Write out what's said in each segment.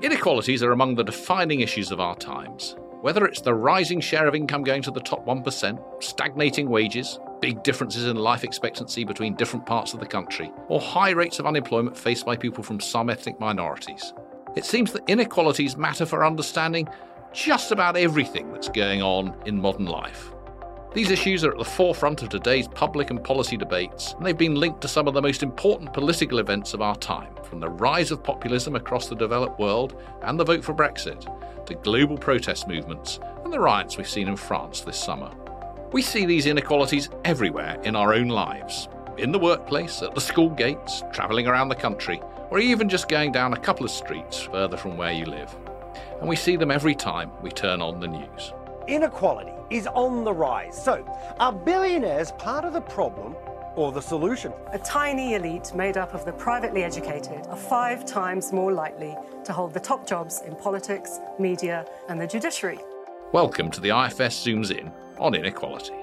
Inequalities are among the defining issues of our times. Whether it's the rising share of income going to the top 1%, stagnating wages, big differences in life expectancy between different parts of the country, or high rates of unemployment faced by people from some ethnic minorities, it seems that inequalities matter for understanding just about everything that's going on in modern life. These issues are at the forefront of today's public and policy debates, and they've been linked to some of the most important political events of our time, from the rise of populism across the developed world and the vote for Brexit, to global protest movements and the riots we've seen in France this summer. We see these inequalities everywhere in our own lives in the workplace, at the school gates, travelling around the country, or even just going down a couple of streets further from where you live. And we see them every time we turn on the news inequality is on the rise. So, are billionaires part of the problem or the solution? A tiny elite made up of the privately educated are five times more likely to hold the top jobs in politics, media, and the judiciary. Welcome to the IFS Zooms In on Inequality.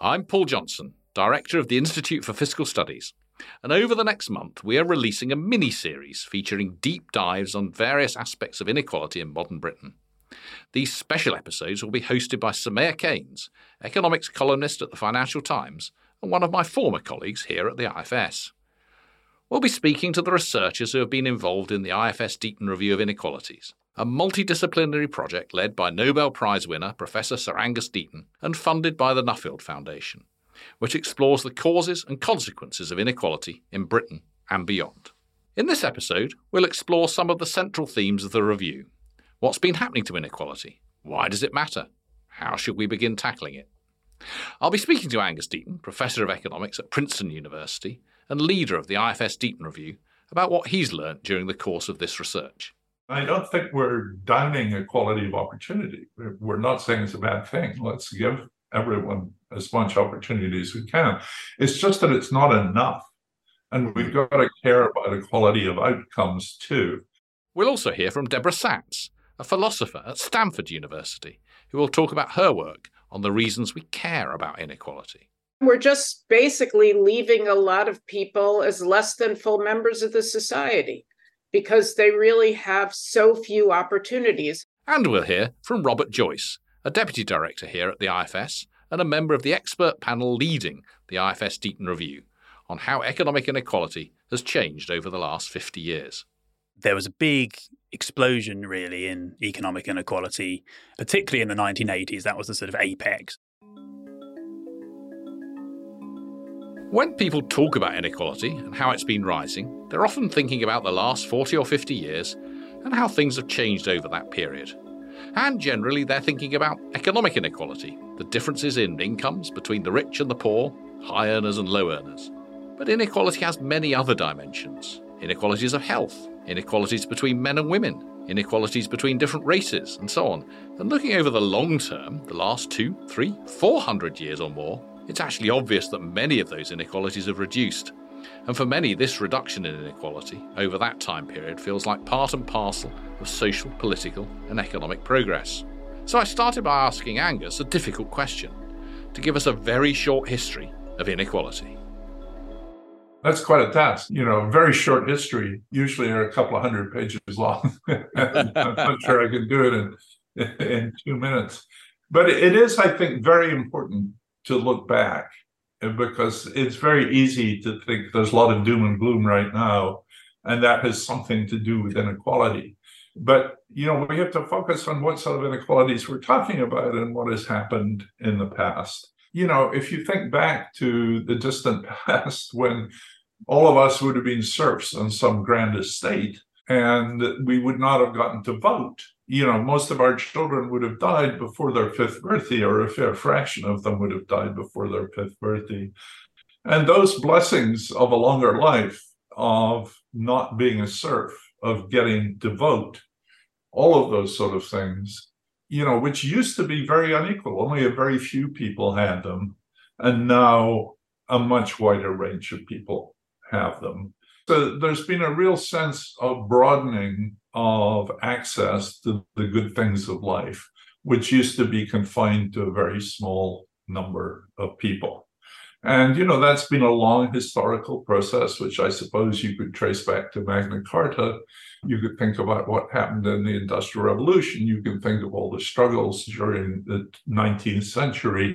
I'm Paul Johnson, Director of the Institute for Fiscal Studies. And over the next month, we are releasing a mini series featuring deep dives on various aspects of inequality in modern Britain. These special episodes will be hosted by Soumaya Keynes, economics columnist at the Financial Times and one of my former colleagues here at the IFS. We'll be speaking to the researchers who have been involved in the IFS Deaton Review of Inequalities, a multidisciplinary project led by Nobel Prize winner Professor Sir Angus Deaton and funded by the Nuffield Foundation, which explores the causes and consequences of inequality in Britain and beyond. In this episode, we'll explore some of the central themes of the review What's been happening to inequality? Why does it matter? How should we begin tackling it? I'll be speaking to Angus Deaton, Professor of Economics at Princeton University and leader of the IFS Deaton Review, about what he's learnt during the course of this research. I don't think we're downing equality of opportunity. We're not saying it's a bad thing. Let's give everyone as much opportunity as we can. It's just that it's not enough. And we've got to care about equality of outcomes too. We'll also hear from Deborah Satz, a philosopher at Stanford University, who will talk about her work on the reasons we care about inequality. We're just basically leaving a lot of people as less than full members of the society because they really have so few opportunities. And we'll hear from Robert Joyce, a deputy director here at the IFS and a member of the expert panel leading the IFS Deaton Review on how economic inequality has changed over the last 50 years. There was a big explosion really in economic inequality, particularly in the 1980s. That was the sort of apex. When people talk about inequality and how it's been rising, they're often thinking about the last 40 or 50 years and how things have changed over that period. And generally, they're thinking about economic inequality, the differences in incomes between the rich and the poor, high earners and low earners. But inequality has many other dimensions inequalities of health, inequalities between men and women, inequalities between different races, and so on. And looking over the long term, the last two, three, four hundred years or more, it's actually obvious that many of those inequalities have reduced. And for many, this reduction in inequality over that time period feels like part and parcel of social, political, and economic progress. So I started by asking Angus a difficult question to give us a very short history of inequality. That's quite a task. You know, very short history, usually are a couple of hundred pages long. I'm not sure I can do it in, in two minutes. But it is, I think, very important to look back because it's very easy to think there's a lot of doom and gloom right now, and that has something to do with inequality. But you know, we have to focus on what sort of inequalities we're talking about and what has happened in the past you know, if you think back to the distant past when all of us would have been serfs on some grand estate and we would not have gotten to vote. You know, most of our children would have died before their fifth birthday, or a fair fraction of them would have died before their fifth birthday. And those blessings of a longer life, of not being a serf, of getting to vote, all of those sort of things, you know, which used to be very unequal. Only a very few people had them. And now a much wider range of people have them. So there's been a real sense of broadening of access to the good things of life, which used to be confined to a very small number of people. And, you know, that's been a long historical process, which I suppose you could trace back to Magna Carta. You could think about what happened in the Industrial Revolution. You can think of all the struggles during the 19th century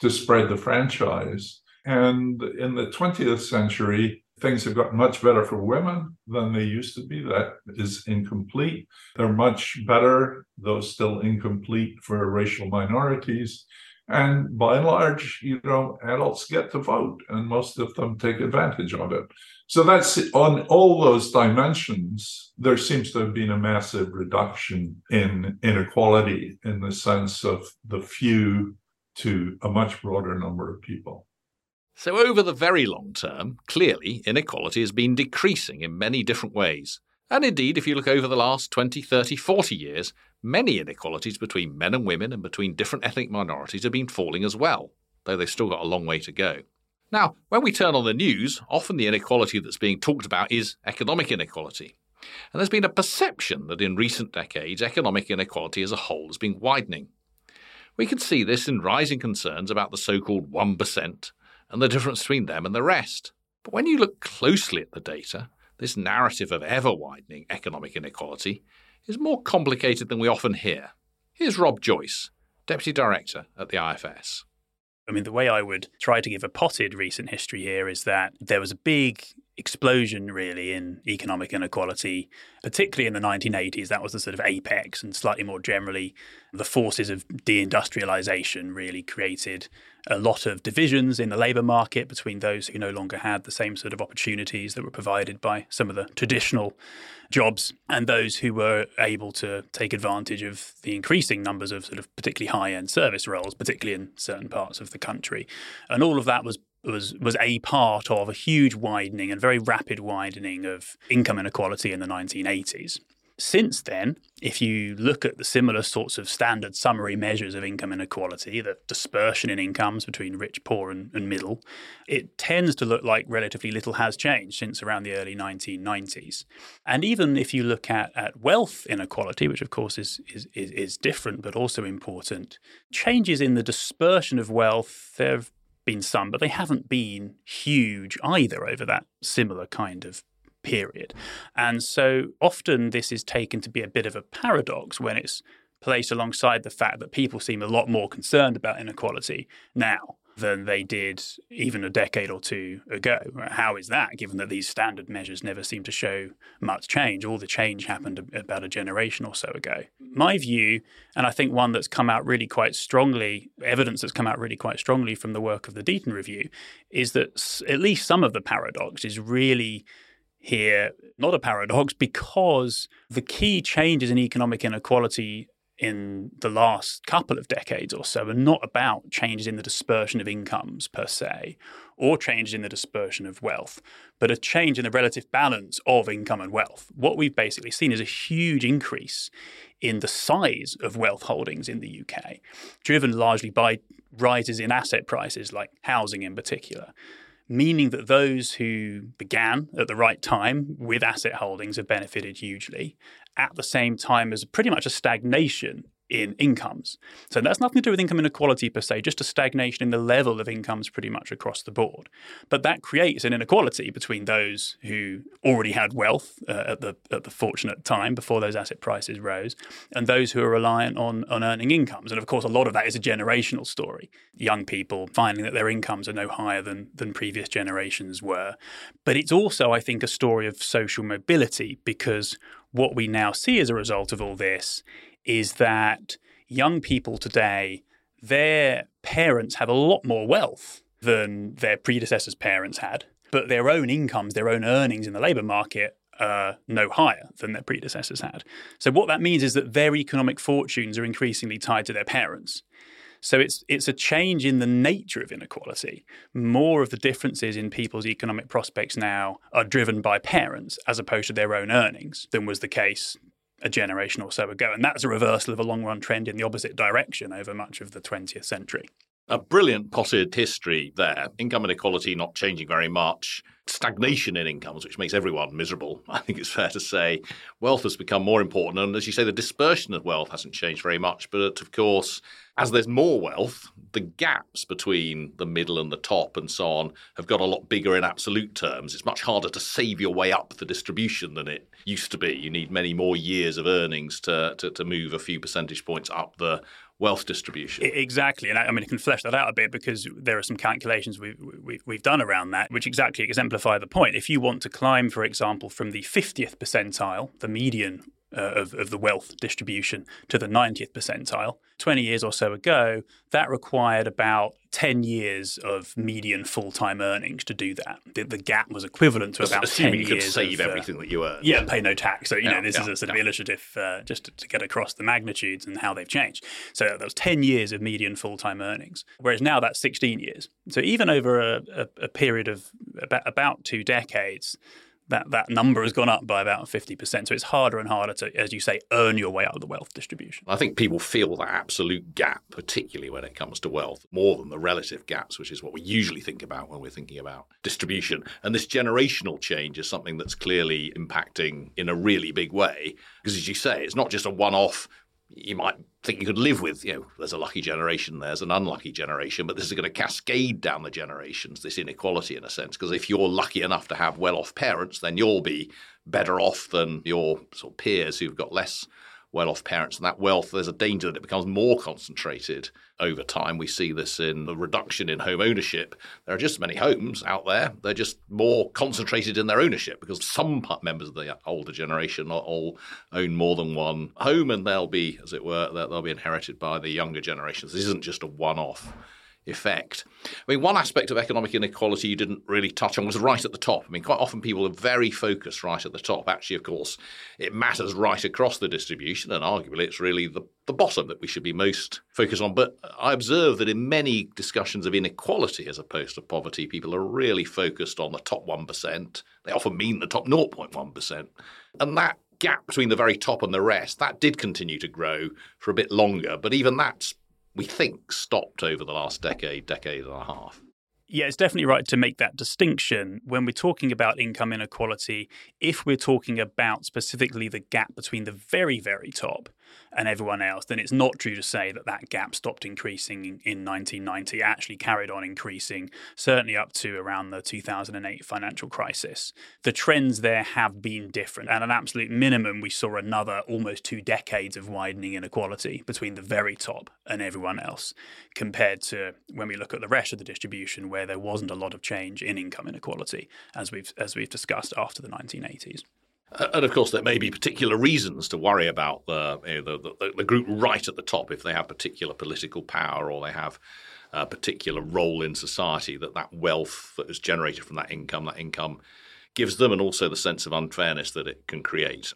to spread the franchise. And in the 20th century, things have gotten much better for women than they used to be. That is incomplete. They're much better, though still incomplete, for racial minorities. And by and large, you know, adults get to vote, and most of them take advantage of it. So that's on all those dimensions, there seems to have been a massive reduction in inequality in the sense of the few to a much broader number of people. So, over the very long term, clearly inequality has been decreasing in many different ways. And indeed, if you look over the last 20, 30, 40 years, many inequalities between men and women and between different ethnic minorities have been falling as well, though they've still got a long way to go. Now, when we turn on the news, often the inequality that's being talked about is economic inequality. And there's been a perception that in recent decades, economic inequality as a whole has been widening. We can see this in rising concerns about the so called 1% and the difference between them and the rest. But when you look closely at the data, this narrative of ever widening economic inequality is more complicated than we often hear. Here's Rob Joyce, Deputy Director at the IFS. I mean, the way I would try to give a potted recent history here is that there was a big explosion, really, in economic inequality, particularly in the 1980s. That was the sort of apex, and slightly more generally, the forces of deindustrialization really created a lot of divisions in the labour market between those who no longer had the same sort of opportunities that were provided by some of the traditional jobs and those who were able to take advantage of the increasing numbers of sort of particularly high end service roles, particularly in certain parts of the country. And all of that was was was a part of a huge widening and very rapid widening of income inequality in the 1980s. Since then, if you look at the similar sorts of standard summary measures of income inequality, the dispersion in incomes between rich, poor, and, and, middle, it tends to look like relatively little has changed since around the early 1990s. And even if you look at, at wealth inequality, which of course is, is, is, is different but also important, changes in the dispersion of wealth, there have been some, but they haven't been huge either over that similar kind of period. And so often this is taken to be a bit of a paradox when it's placed alongside the fact that people seem a lot more concerned about inequality now than they did even a decade or two ago. How is that, given that these standard measures never seem to show much change? All the change happened about a generation or so ago. My view, and I think one that's come out really quite strongly, evidence that's come out really quite strongly from the work of the Deaton Review, is that at least some of the paradox is really here not a paradox because the key changes in economic inequality in the last couple of decades or so are not about changes in the dispersion of incomes per se or changes in the dispersion of wealth, but a change in the relative balance of income and wealth. What we've basically seen is a huge increase in the size of wealth holdings in the UK, driven largely by rises in asset prices, like housing in particular meaning that those who began at the right time with asset holdings have benefited hugely at the same time as pretty much a stagnation in incomes. So that's nothing to do with income inequality per se, just a stagnation in the level of incomes pretty much across the board. But that creates an inequality between those who already had wealth uh, at the at the fortunate time before those asset prices rose, and those who are reliant on on earning incomes. And of course, a lot of that is a generational story. Young people finding that their incomes are no higher than than previous generations were. But it's also, I think, a story of social mobility because what we now see as a result of all this is that young people today, their parents have a lot more wealth than their predecessors' parents had, but their own incomes, their own earnings in the labour market are no higher than their predecessors had. So what that means is that their economic fortunes are increasingly tied to their parents. So it's it's a change in the nature of inequality. More of the differences in people's economic prospects now are driven by parents as opposed to their own earnings than was the case a generation or so ago. And that's a reversal of a long run trend in the opposite direction over much of the 20th century. A brilliant potted history there. Income inequality not changing very much. stagnation in incomes, which makes everyone miserable, I think it's fair to say, wealth has become more important. And as you say, the dispersion of wealth hasn't changed very much. But of course, as there's more wealth, the gaps between the middle and the top and so on have got a lot bigger in absolute terms. It's much harder to save your way up the distribution than it used to be. You need many more years of earnings to, to, to move a few percentage points up the wealth distribution. Exactly, and I, I, mean, I can flesh that out a bit because there are some calculations we've, we, we've done around that, which exactly exemplify the point. If you want to climb, for example, from the 50th percentile, the median uh, of, of the wealth distribution to the 90th percentile. 20 years or so ago, that required about 10 years of median full time earnings to do that. The, the, gap was equivalent to about Assuming 10 you could years. save of, uh, everything that you earn. Yeah, pay no tax. So, you yeah, know, this yeah, is a sort yeah. of illustrative uh, just to, to, get across the magnitudes and how they've changed. So, that was 10 years of median full time earnings, whereas now that's 16 years. So, even over a, a, a period of about, about two decades, that that number has gone up by about 50%. So it's harder and harder to, as you say, earn your way out of the wealth distribution. I think people feel that absolute gap, particularly when it comes to wealth, more than the relative gaps, which is what we usually think about when we're thinking about distribution. And this generational change is something that's clearly impacting in a really big way. Because as you say, it's not just a one off you might think you could live with, you know, there's a lucky generation, there's an unlucky generation, but this is going to cascade down the generations, this inequality in a sense. Because if you're lucky enough to have well off parents, then you'll be better off than your sort of peers who've got less well off parents. And that wealth, there's a danger that it becomes more concentrated over time. We see this in the reduction in home ownership. There are just as many homes out there, they're just more concentrated in their ownership because some members of the older generation all own more than one home and they'll be, as it were, they'll be inherited by the younger generations. This isn't just a one off effect. I mean, one aspect of economic inequality you didn't really touch on was right at the top. I mean, quite often people are very focused right at the top. Actually, of course, it matters right across the distribution, and arguably it's really the, the bottom that we should be most focused on. But I observe that in many discussions of inequality as opposed to poverty, people are really focused on the top 1%. They often mean the top 0.1%. And that gap between the very top and the rest, that did continue to grow for a bit longer, but even that's we think stopped over the last decade, decade and a half. Yeah, it's definitely right to make that distinction when we're talking about income inequality. If we're talking about specifically the gap between the very, very top and everyone else, then it's not true to say that that gap stopped increasing in 1990. It actually carried on increasing, certainly up to around the 2008 financial crisis. The trends there have been different. At an absolute minimum, we saw another almost two decades of widening inequality between the very top and everyone else, compared to when we look at the rest of the distribution, where there wasn't a lot of change in income inequality, as we've as we've discussed after the 1980s. And of course, there may be particular reasons to worry about the, the, the, the, group right at the top if they have particular political power or they have a particular role in society. That that wealth that is generated from that income, that income gives them, and also the sense of unfairness that it can create.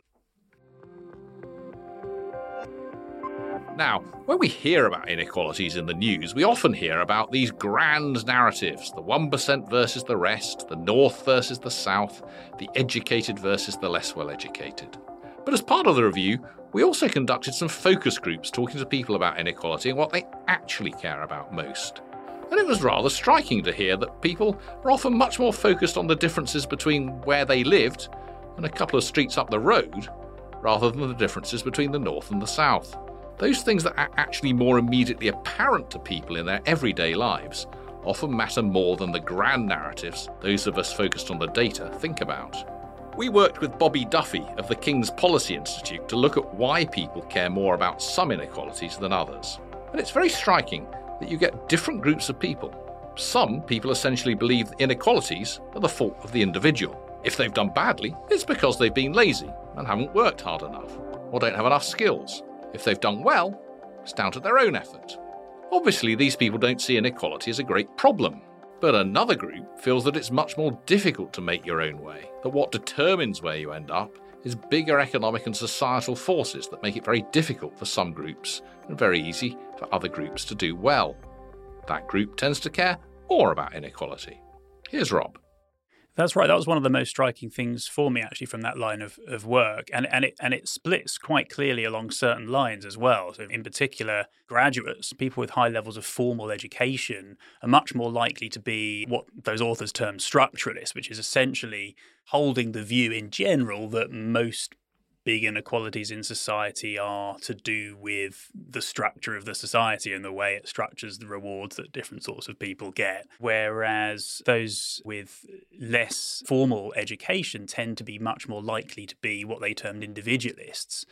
Now, when we hear about inequalities in the news, we often hear about these grand narratives the 1% versus the rest, the North versus the South, the educated versus the less well educated. But as part of the review, we also conducted some focus groups talking to people about inequality and what they actually care about most. And it was rather striking to hear that people are often much more focused on the differences between where they lived and a couple of streets up the road, rather than the differences between the North and the South. Those things that are actually more immediately apparent to people in their everyday lives often matter more than the grand narratives those of us focused on the data think about. We worked with Bobby Duffy of the King's Policy Institute to look at why people care more about some inequalities than others. And it's very striking that you get different groups of people. Some people essentially believe inequalities are the fault of the individual. If they've done badly, it's because they've been lazy and haven't worked hard enough, or don't have enough skills, if they've done well, it's down to their own effort. Obviously, these people don't see inequality as a great problem. But another group feels that it's much more difficult to make your own way, that what determines where you end up is bigger economic and societal forces that make it very difficult for some groups and very easy for other groups to do well. That group tends to care more about inequality. Here's Rob That's right. That was one of the most striking things for me, actually, from that line of, of work, and and it and it splits quite clearly along certain lines as well. So, in particular, graduates, people with high levels of formal education, are much more likely to be what those authors term structuralists, which is essentially holding the view in general that most big inequalities in society are to do with the structure of the society and the way it structures the rewards that different sorts of people get. Whereas those with less formal education tend to be much more likely to be what they termed individualists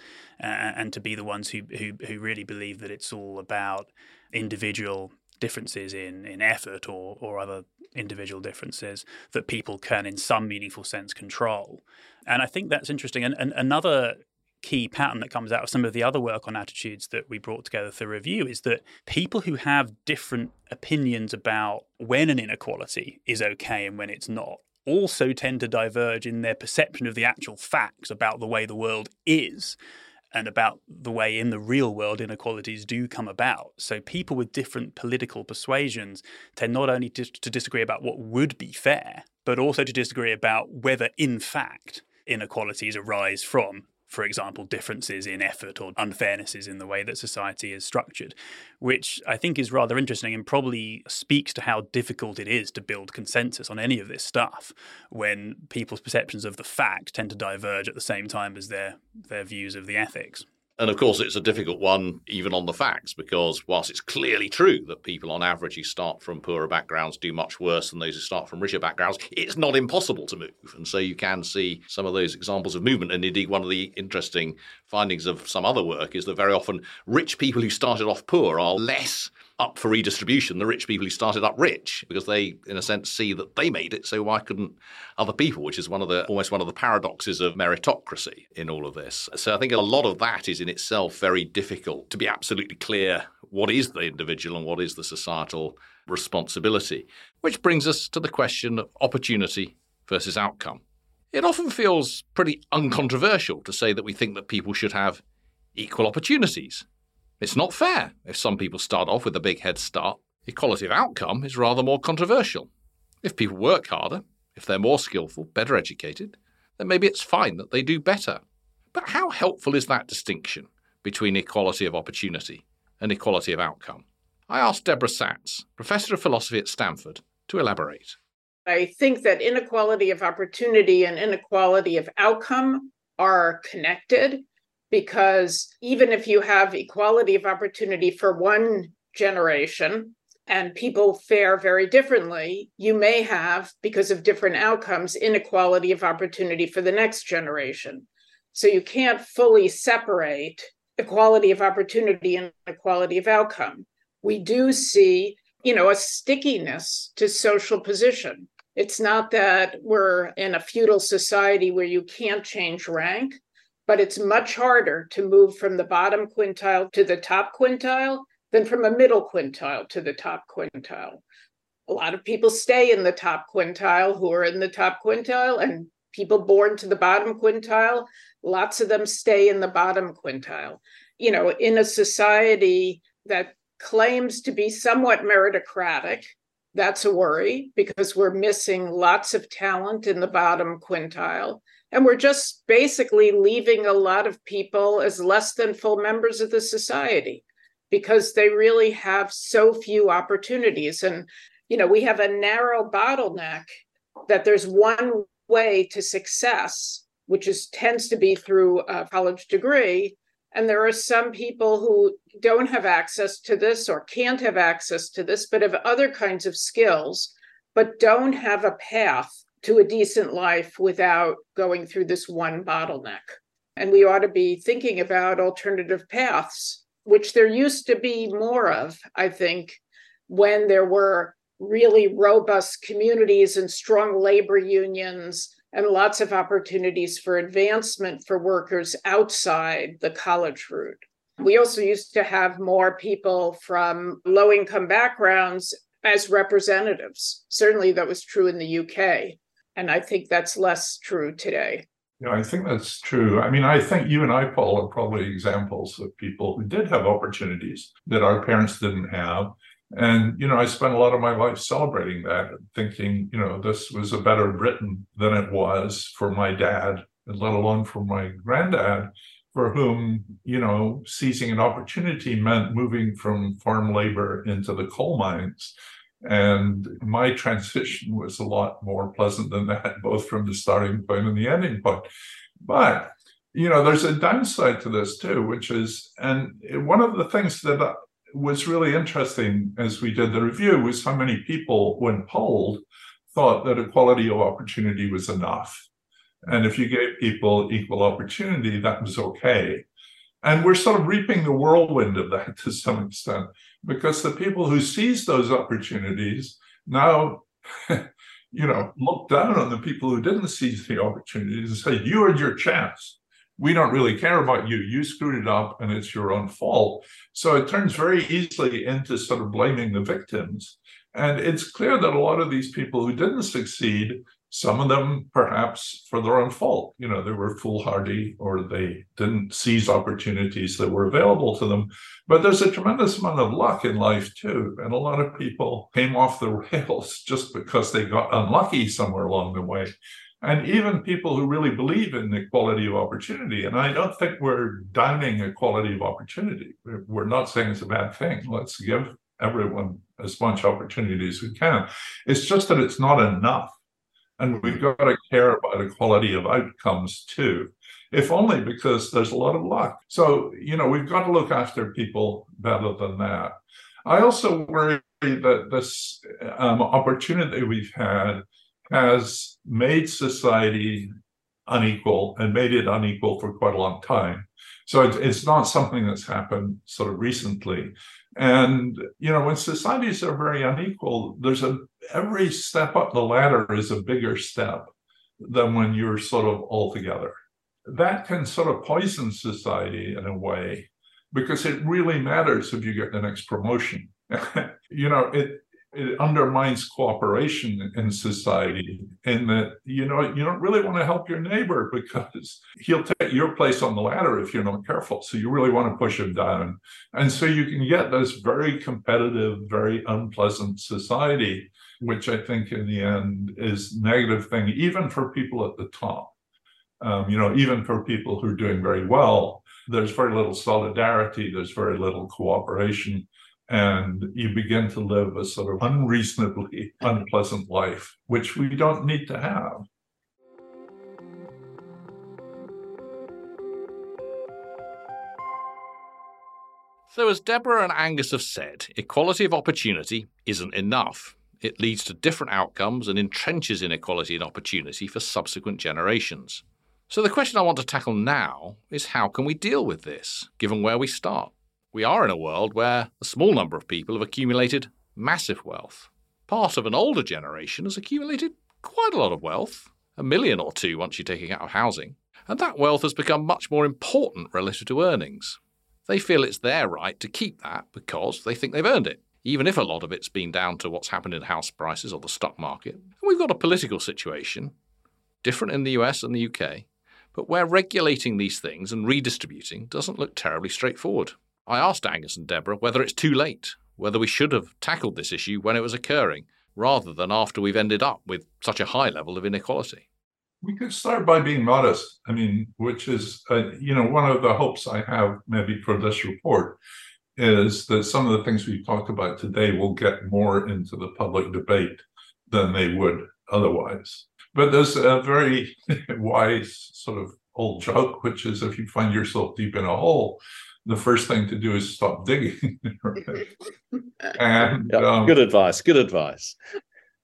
uh, and to be the ones who, who, who really believe that it's all about individual differences in, in effort or, or other individual differences that people can, in some meaningful sense, control. And I think that's interesting. And, and another key pattern that comes out of some of the other work on attitudes that we brought together for review is that people who have different opinions about when an inequality is okay and when it's not also tend to diverge in their perception of the actual facts about the way the world is and about the way in the real world inequalities do come about. So people with different political persuasions tend not only to, to disagree about what would be fair, but also to disagree about whether, in fact, inequalities arise from for example, differences in effort or unfairnesses in the way that society is structured, which I think is rather interesting and probably speaks to how difficult it is to build consensus on any of this stuff when people's perceptions of the fact tend to diverge at the same time as their, their views of the ethics. And of course, it's a difficult one even on the facts because whilst it's clearly true that people on average who start from poorer backgrounds do much worse than those who start from richer backgrounds, it's not impossible to move. And so you can see some of those examples of movement. And indeed, one of the interesting findings of some other work is that very often rich people who started off poor are less up for redistribution the rich people who started up rich because they in a sense see that they made it so why couldn't other people which is one of the almost one of the paradoxes of meritocracy in all of this. So i think a lot of that is in itself very difficult to be absolutely clear what is the individual and what is the societal responsibility which brings us to the question of opportunity versus outcome. It often feels pretty uncontroversial to say that we think that people should have equal opportunities it's not fair if some people start off with a big head start. Equality of outcome is rather more controversial. If people work harder, if they're more skillful, better educated, then maybe it's fine that they do better. But how helpful is that distinction between equality of opportunity and equality of outcome? I asked Deborah Satz, Professor of Philosophy at Stanford, to elaborate. I think that inequality of opportunity and inequality of outcome are connected because even if you have equality of opportunity for one generation and people fare very differently, you may have, because of different outcomes, inequality of opportunity for the next generation. So you can't fully separate equality of opportunity and equality of outcome. We do see, you know, a stickiness to social position. It's not that we're in a feudal society where you can't change rank but it's much harder to move from the bottom quintile to the top quintile than from a middle quintile to the top quintile. A lot of people stay in the top quintile who are in the top quintile, and people born to the bottom quintile, lots of them stay in the bottom quintile. You know, in a society that claims to be somewhat meritocratic, that's a worry because we're missing lots of talent in the bottom quintile. And we're just basically leaving a lot of people as less than full members of the society because they really have so few opportunities. And, you know, we have a narrow bottleneck that there's one way to success, which is tends to be through a college degree. And there are some people who don't have access to this or can't have access to this, but have other kinds of skills, but don't have a path to a decent life without going through this one bottleneck. And we ought to be thinking about alternative paths, which there used to be more of, I think, when there were really robust communities and strong labor unions and lots of opportunities for advancement for workers outside the college route. We also used to have more people from low income backgrounds as representatives. Certainly, that was true in the UK. And I think that's less true today. Yeah, I think that's true. I mean, I think you and I, Paul, are probably examples of people who did have opportunities that our parents didn't have. And, you know, I spent a lot of my life celebrating that, thinking, you know, this was a better Britain than it was for my dad, and let alone for my granddad, for whom, you know, seizing an opportunity meant moving from farm labor into the coal mines. And my transition was a lot more pleasant than that, both from the starting point and the ending point. But you know, there's a downside to this too, which is, and one of the things that uh, was really interesting as we did the review was how many people, when polled, thought that equality of opportunity was enough. And if you gave people equal opportunity, that was okay. And we're sort of reaping the whirlwind of that to some extent, because the people who seized those opportunities now, you know, look down on the people who didn't seize the opportunities and say, you had your chance we don't really care about you. You screwed it up and it's your own fault. So it turns very easily into sort of blaming the victims. And it's clear that a lot of these people who didn't succeed, some of them perhaps for their own fault, you know, they were foolhardy or they didn't seize opportunities that were available to them. But there's a tremendous amount of luck in life too. And a lot of people came off the rails just because they got unlucky somewhere along the way and even people who really believe in equality of opportunity. And I don't think we're downing equality of opportunity. We're not saying it's a bad thing. Let's give everyone as much opportunity as we can. It's just that it's not enough. And we've got to care about equality of outcomes too, if only because there's a lot of luck. So, you know, we've got to look after people better than that. I also worry that this um, opportunity we've had has made society unequal and made it unequal for quite a long time. So it's, it's not something that's happened sort of recently. And you know, when societies are very unequal, there's a every step up the ladder is a bigger step than when you're sort of all together. That can sort of poison society in a way because it really matters if you get the next promotion. you know, it it undermines cooperation in society and that you know you don't really want to help your neighbor because he'll take your place on the ladder if you're not careful. So you really want to push him down. And so you can get this very competitive very unpleasant society which i think in the end is negative thing even for people at the top. Um, you know even for people who are doing very well there's very little solidarity there's very little cooperation and you begin to live a sort of unreasonably unpleasant life, which we don't need to have. So, as Deborah and Angus have said, equality of opportunity isn't enough. It leads to different outcomes and entrenches inequality and opportunity for subsequent generations. So, the question I want to tackle now is how can we deal with this, given where we start? We are in a world where a small number of people have accumulated massive wealth. Part of an older generation has accumulated quite a lot of wealth, a million or two once you take it out of housing, and that wealth has become much more important relative to earnings. They feel it's their right to keep that because they think they've earned it, even if a lot of it's been down to what's happened in house prices or the stock market. And we've got a political situation, different in the US and the UK, but where regulating these things and redistributing doesn't look terribly straightforward. I asked Angus and Deborah whether it's too late, whether we should have tackled this issue when it was occurring, rather than after we've ended up with such a high level of inequality. We could start by being modest. I mean, which is, uh, you know, one of the hopes I have maybe for this report is that some of the things we've talked about today will get more into the public debate than they would otherwise. But there's a very wise sort of old joke, which is if you find yourself deep in a hole, the first thing to do is stop digging. and um, good advice. Good advice.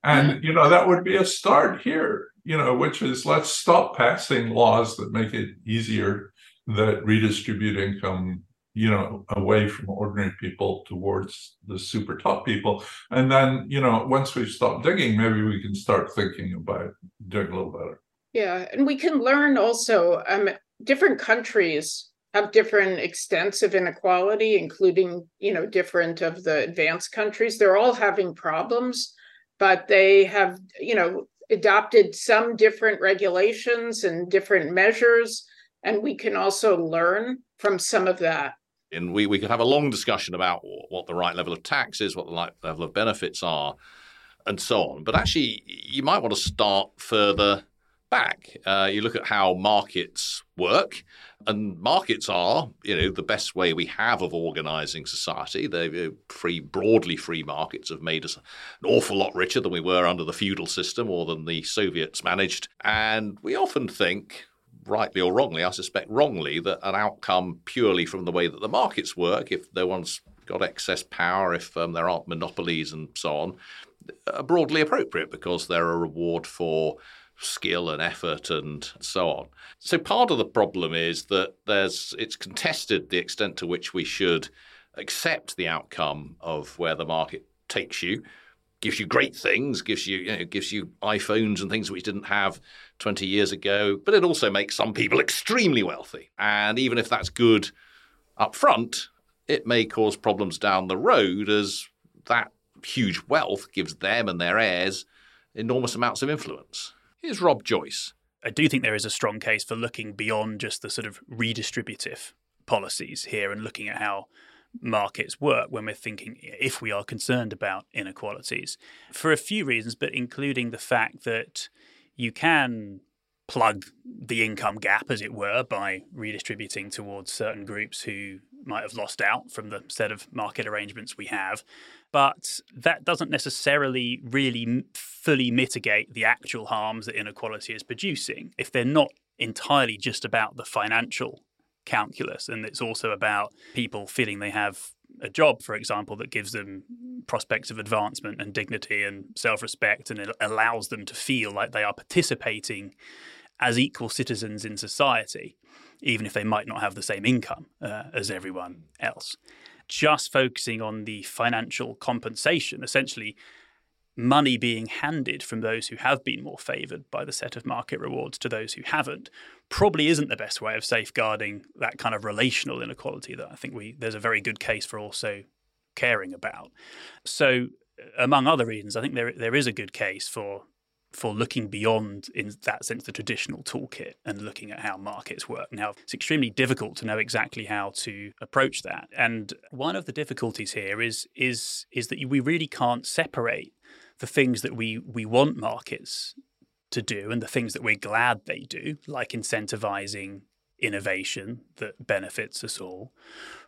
And you know that would be a start here. You know, which is let's stop passing laws that make it easier that redistribute income you know away from ordinary people towards the super top people and then you know once we've stopped digging maybe we can start thinking about doing a little better yeah and we can learn also um, different countries have different extents of inequality, including, you know, different of the advanced countries. They're all having problems, but they have, you know, adopted some different regulations and different measures. And we can also learn from some of that. And we, we could have a long discussion about what the right level of tax is, what the right level of benefits are, and so on. But actually, you might want to start further back. Uh, you look at how markets work, and markets are, you know, the best way we have of organising society. They free, broadly free markets have made us an awful lot richer than we were under the feudal system or than the Soviets managed. And we often think, rightly or wrongly, I suspect wrongly, that an outcome purely from the way that the markets work, if no one's got excess power, if um, there aren't monopolies and so on, are broadly appropriate because they're a reward for skill and effort and so on. So part of the problem is that there's it's contested the extent to which we should accept the outcome of where the market takes you gives you great things, gives you, you know, gives you iPhones and things which didn't have 20 years ago, but it also makes some people extremely wealthy. And even if that's good up front, it may cause problems down the road as that huge wealth gives them and their heirs enormous amounts of influence. Here's Rob Joyce. I do think there is a strong case for looking beyond just the sort of redistributive policies here and looking at how markets work when we're thinking if we are concerned about inequalities for a few reasons, but including the fact that you can plug the income gap, as it were, by redistributing towards certain groups who might have lost out from the set of market arrangements we have. But that doesn't necessarily really fully mitigate the actual harms that inequality is producing if they're not entirely just about the financial calculus. And it's also about people feeling they have a job, for example, that gives them prospects of advancement and dignity and self respect, and it allows them to feel like they are participating as equal citizens in society, even if they might not have the same income uh, as everyone else. Just focusing on the financial compensation, essentially money being handed from those who have been more favoured by the set of market rewards to those who haven't probably isn't the best way of safeguarding that kind of relational inequality that I think we there's a very good case for also caring about. So among other reasons, I think there there is a good case for for looking beyond, in that sense, the traditional toolkit and looking at how markets work. Now, it's extremely difficult to know exactly how to approach that. And one of the difficulties here is is is that we really can't separate the things that we we want markets to do and the things that we're glad they do, like incentivizing innovation that benefits us all,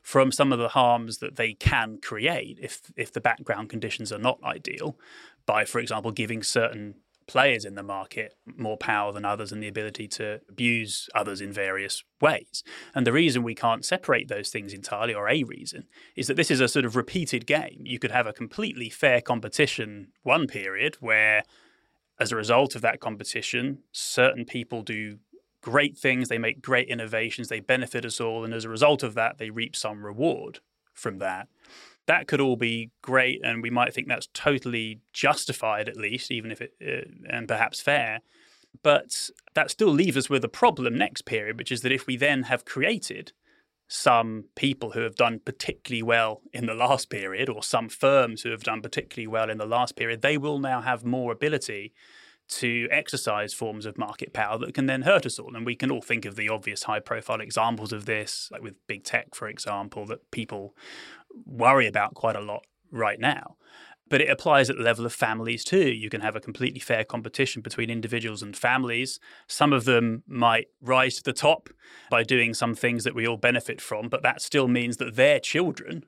from some of the harms that they can create if if the background conditions are not ideal, by for example giving certain players in the market more power than others and the ability to abuse others in various ways. And the reason we can't separate those things entirely, or a reason, is that this is a sort of repeated game. You could have a completely fair competition one period where, as a result of that competition, certain people do great things, they make great innovations, they benefit us all, and as a result of that, they reap some reward from that that could all be great, and we might think that's totally justified, at least, even if it uh, and perhaps fair. But that still leaves us with a problem next period, which is that if we then have created some people who have done particularly well in the last period, or some firms who have done particularly well in the last period, they will now have more ability to exercise forms of market power that can then hurt us all. And we can all think of the obvious high profile examples of this, like with big tech, for example, that people worry about quite a lot right now. But it applies at the level of families too. You can have a completely fair competition between individuals and families. Some of them might rise to the top by doing some things that we all benefit from, but that still means that their children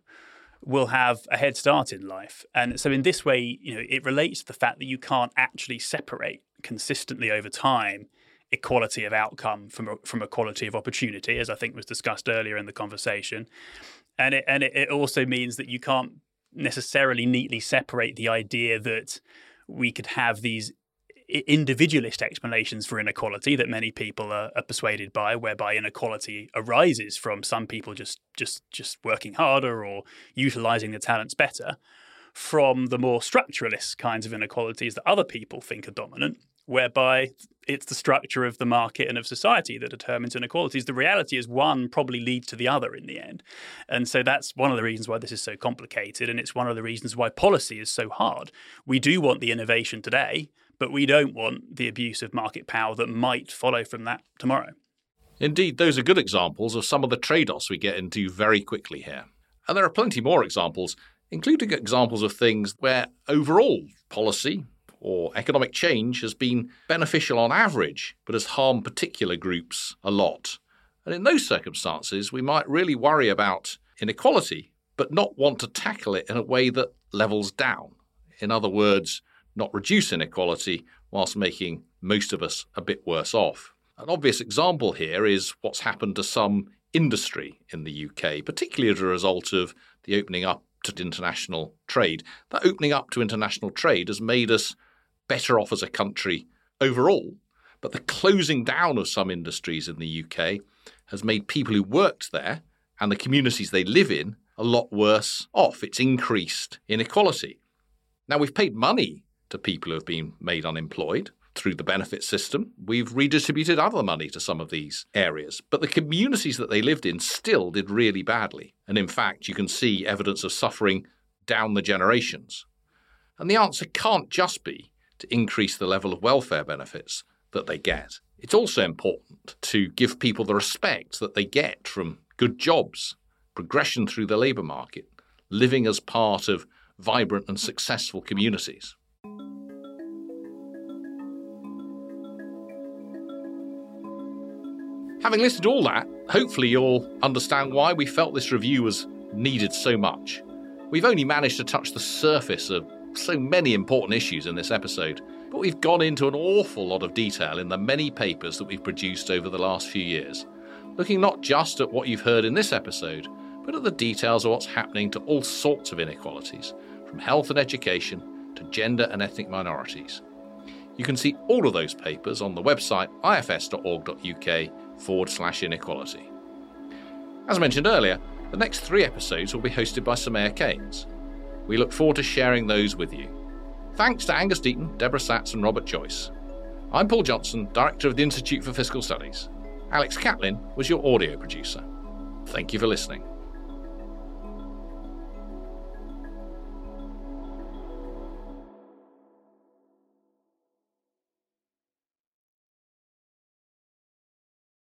will have a head start in life. And so in this way, you know, it relates to the fact that you can't actually separate consistently over time equality of outcome from from equality of opportunity, as I think was discussed earlier in the conversation. And it and it, also means that you can't necessarily neatly separate the idea that we could have these individualist explanations for inequality that many people are, are, persuaded by, whereby inequality arises from some people just just just working harder or utilizing their talents better, from the more structuralist kinds of inequalities that other people think are dominant, whereby it's the structure of the market and of society that determines inequalities. The reality is one probably leads to the other in the end. And so that's one of the reasons why this is so complicated. And it's one of the reasons why policy is so hard. We do want the innovation today, but we don't want the abuse of market power that might follow from that tomorrow. Indeed, those are good examples of some of the trade offs we get into very quickly here. And there are plenty more examples, including examples of things where overall policy or economic change has been beneficial on average, but has harmed particular groups a lot. And in those circumstances, we might really worry about inequality, but not want to tackle it in a way that levels down. In other words, not reduce inequality whilst making most of us a bit worse off. An obvious example here is what's happened to some industry in the UK, particularly as a result of the opening up to international trade. That opening up to international trade has made us better off as a country overall, but the closing down of some industries in the UK has made people who worked there and the communities they live in a lot worse off. It's increased inequality. Now, we've paid money to people who have been made unemployed through the benefit system. We've redistributed other money to some of these areas, but the communities that they lived in still did really badly. And in fact, you can see evidence of suffering down the generations. And the answer can't just be to increase the level of welfare benefits that they get. It's also important to give people the respect that they get from good jobs, progression through the labour market, living as part of vibrant and successful communities. Having listed all that, hopefully you'll understand why we felt this review was needed so much. We've only managed to touch the surface of so many important issues in this episode, but we've gone into an awful lot of detail in the many papers that we've produced over the last few years, looking not just at what you've heard in this episode, but at the details of what's happening to all sorts of inequalities, from health and education to gender and ethnic minorities. You can see all of those papers on the website ifs.org.uk forward slash inequality. As mentioned earlier, the next three episodes will be hosted by Soumaya Keynes. We look forward to sharing those with you. Thanks to Angus Deaton, Debra Satz, and Robert Joyce. I'm Paul Johnson, Director of the Institute for Fiscal Studies. Alex Catlin was your audio producer. Thank you for listening.